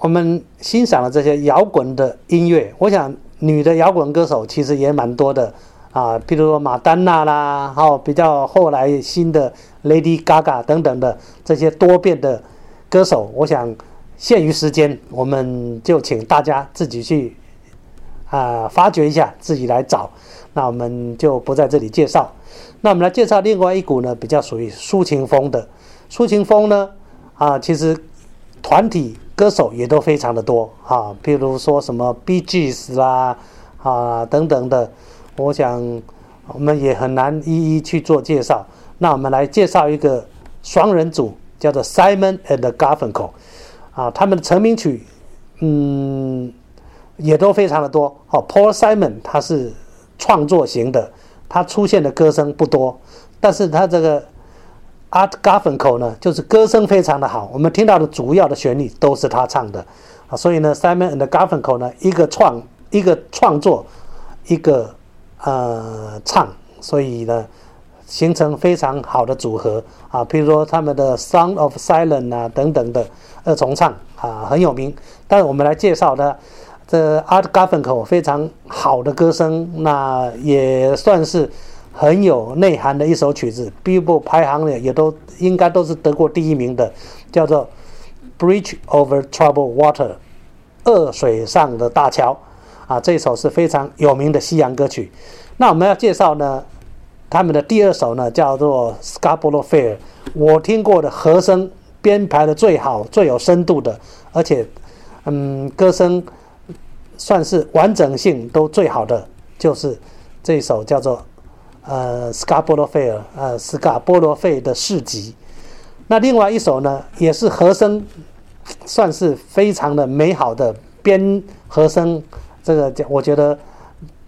我们欣赏了这些摇滚的音乐，我想女的摇滚歌手其实也蛮多的啊，譬如说马丹娜啦，还有比较后来新的 Lady Gaga 等等的这些多变的歌手，我想限于时间，我们就请大家自己去啊发掘一下，自己来找。那我们就不在这里介绍。那我们来介绍另外一股呢，比较属于抒情风的。抒情风呢，啊，其实团体歌手也都非常的多啊，譬如说什么 BGS 啦，啊等等的，我想我们也很难一一去做介绍。那我们来介绍一个双人组，叫做 Simon and Garfunkel，啊，他们的成名曲，嗯，也都非常的多。哦，Paul Simon 他是创作型的。他出现的歌声不多，但是他这个 Art Garfunkel 呢，就是歌声非常的好。我们听到的主要的旋律都是他唱的啊，所以呢，Simon and Garfunkel 呢，一个创一个创作，一个呃唱，所以呢，形成非常好的组合啊。譬如说他们的 Sound of Silence 啊等等的二重唱啊很有名。但是我们来介绍的。这 Art Garfunkel 非常好的歌声，那也算是很有内涵的一首曲子。Billboard 排行的也都应该都是得过第一名的，叫做《Bridge Over Troubled Water》恶水上的大桥啊，这首是非常有名的西洋歌曲。那我们要介绍呢，他们的第二首呢叫做《Scarborough Fair》，我听过的和声编排的最好、最有深度的，而且嗯，歌声。算是完整性都最好的，就是这一首叫做呃斯卡波罗费尔呃斯卡波罗费的市集。那另外一首呢，也是和声，算是非常的美好的编和声，这个我觉得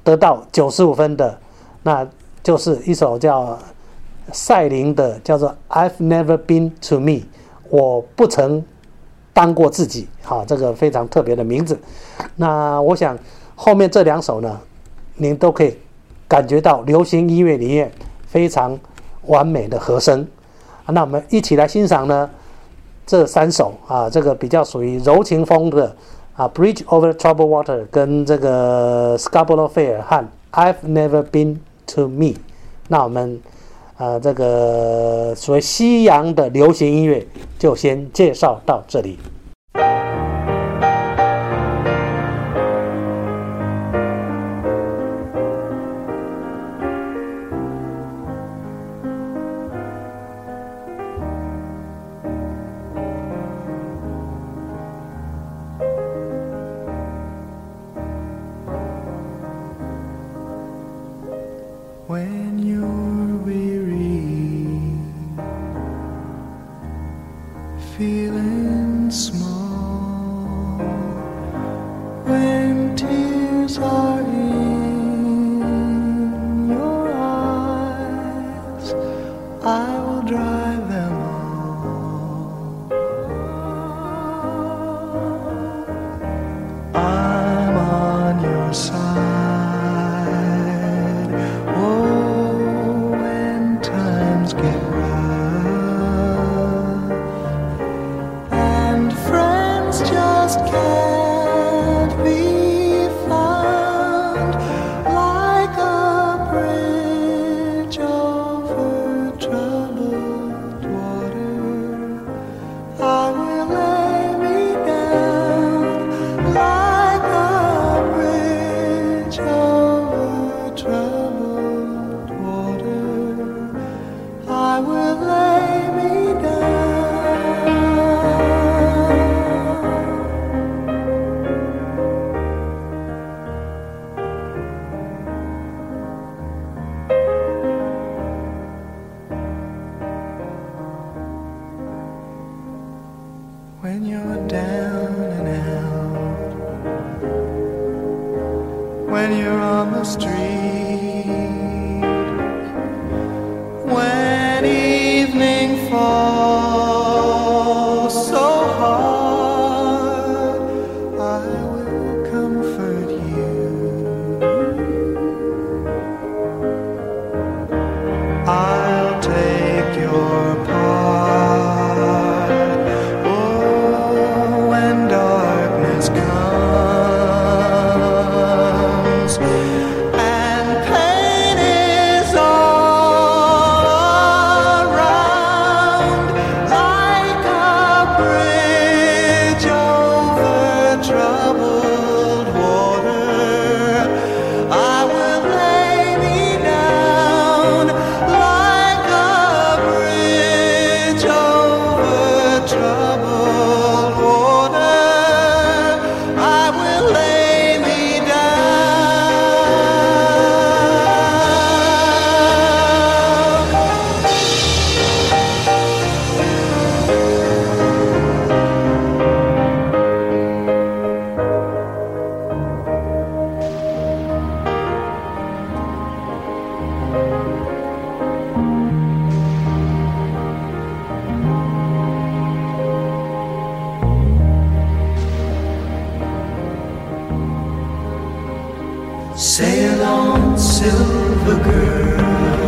得到九十五分的，那就是一首叫赛琳的，叫做 I've Never Been to Me，我不曾。当过自己，好，这个非常特别的名字。那我想后面这两首呢，您都可以感觉到流行音乐里面非常完美的和声。那我们一起来欣赏呢这三首啊，这个比较属于柔情风的啊，《Bridge Over t r o u b l e Water》跟这个《Scarborough Fair》和《I've Never Been to Me》。那我们。呃，这个所谓西洋的流行音乐，就先介绍到这里。will silver girl.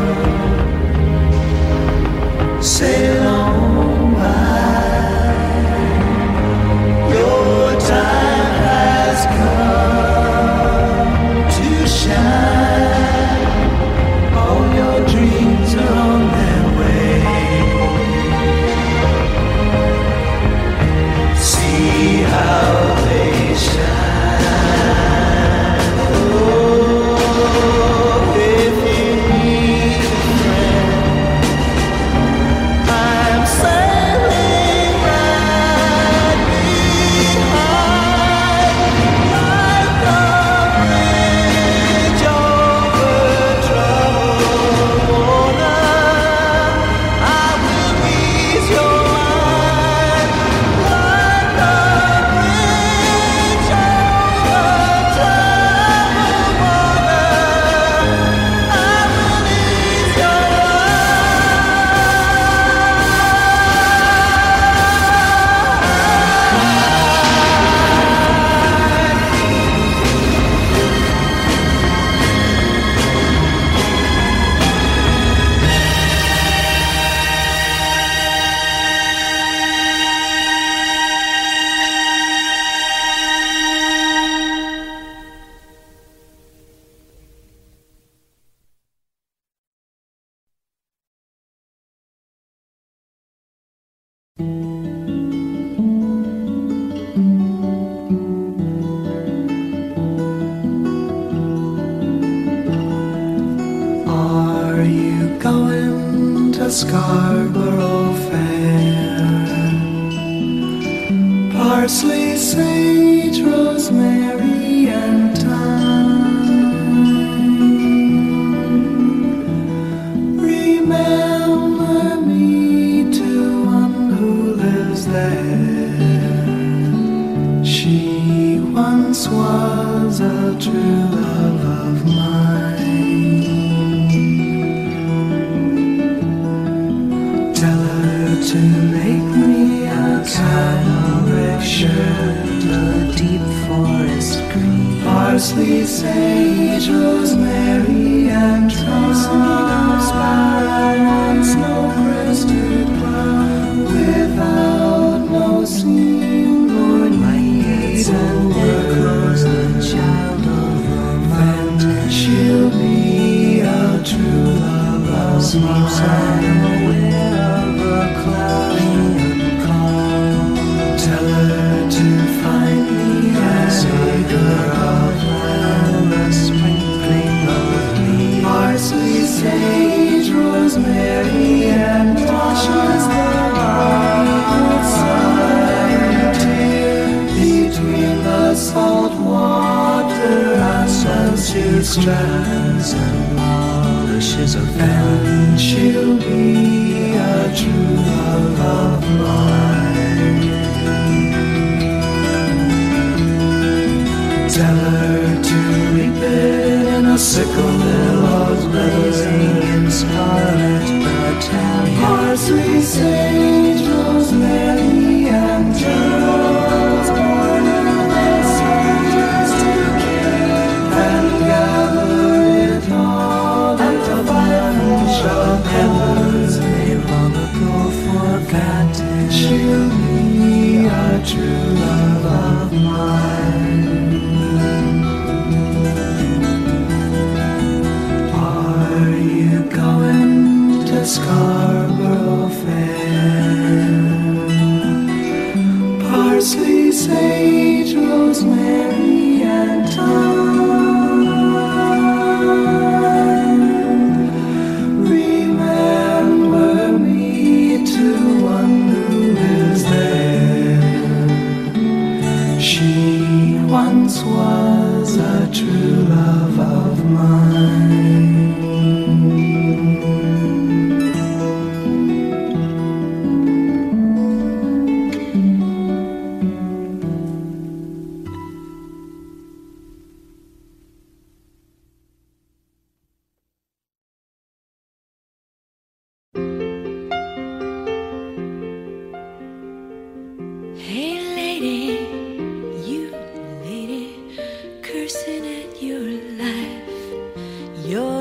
the Scarborough Fair. Parsley, sage, rosemary, and thyme. Remember me to one who lives there. She once was a true. salt water Once you strands and polishes her fan She'll be a true love of mine Tell her to repair in a sickle of blazing in scarlet battalion. town parsley sings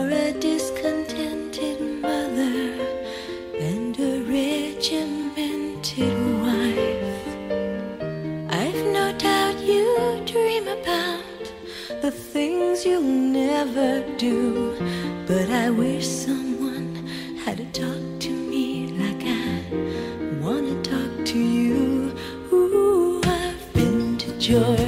for a discontented mother and a regimented wife. I've no doubt you dream about the things you'll never do, but I wish someone had a talk to me like I wanna talk to you. Ooh, I've been to Georgia.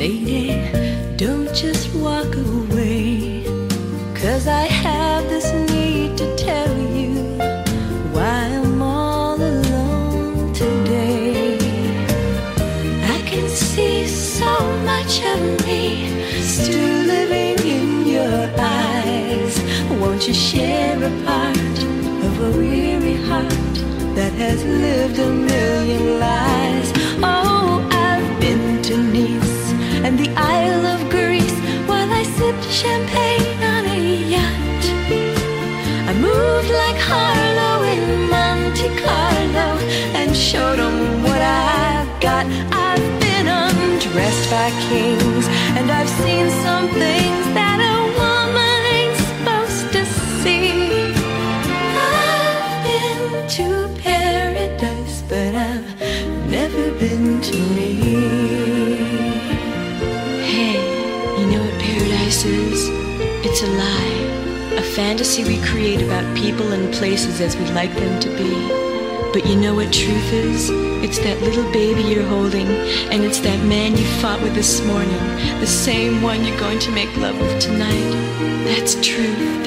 Lady, don't just walk away. Cause I have this need to tell you why I'm all alone today. I can see so much of me still living in your eyes. Won't you share a part of a weary heart that has lived a million lives? Oh, champagne on a yacht. I moved like Harlow in Monte Carlo and showed 'em what I've got. I've been undressed by kings and I've seen some things that a woman ain't supposed to see. I've been to paradise, but I've never been to me. Is? It's a lie. A fantasy we create about people and places as we'd like them to be. But you know what truth is? It's that little baby you're holding, and it's that man you fought with this morning, the same one you're going to make love with tonight. That's truth.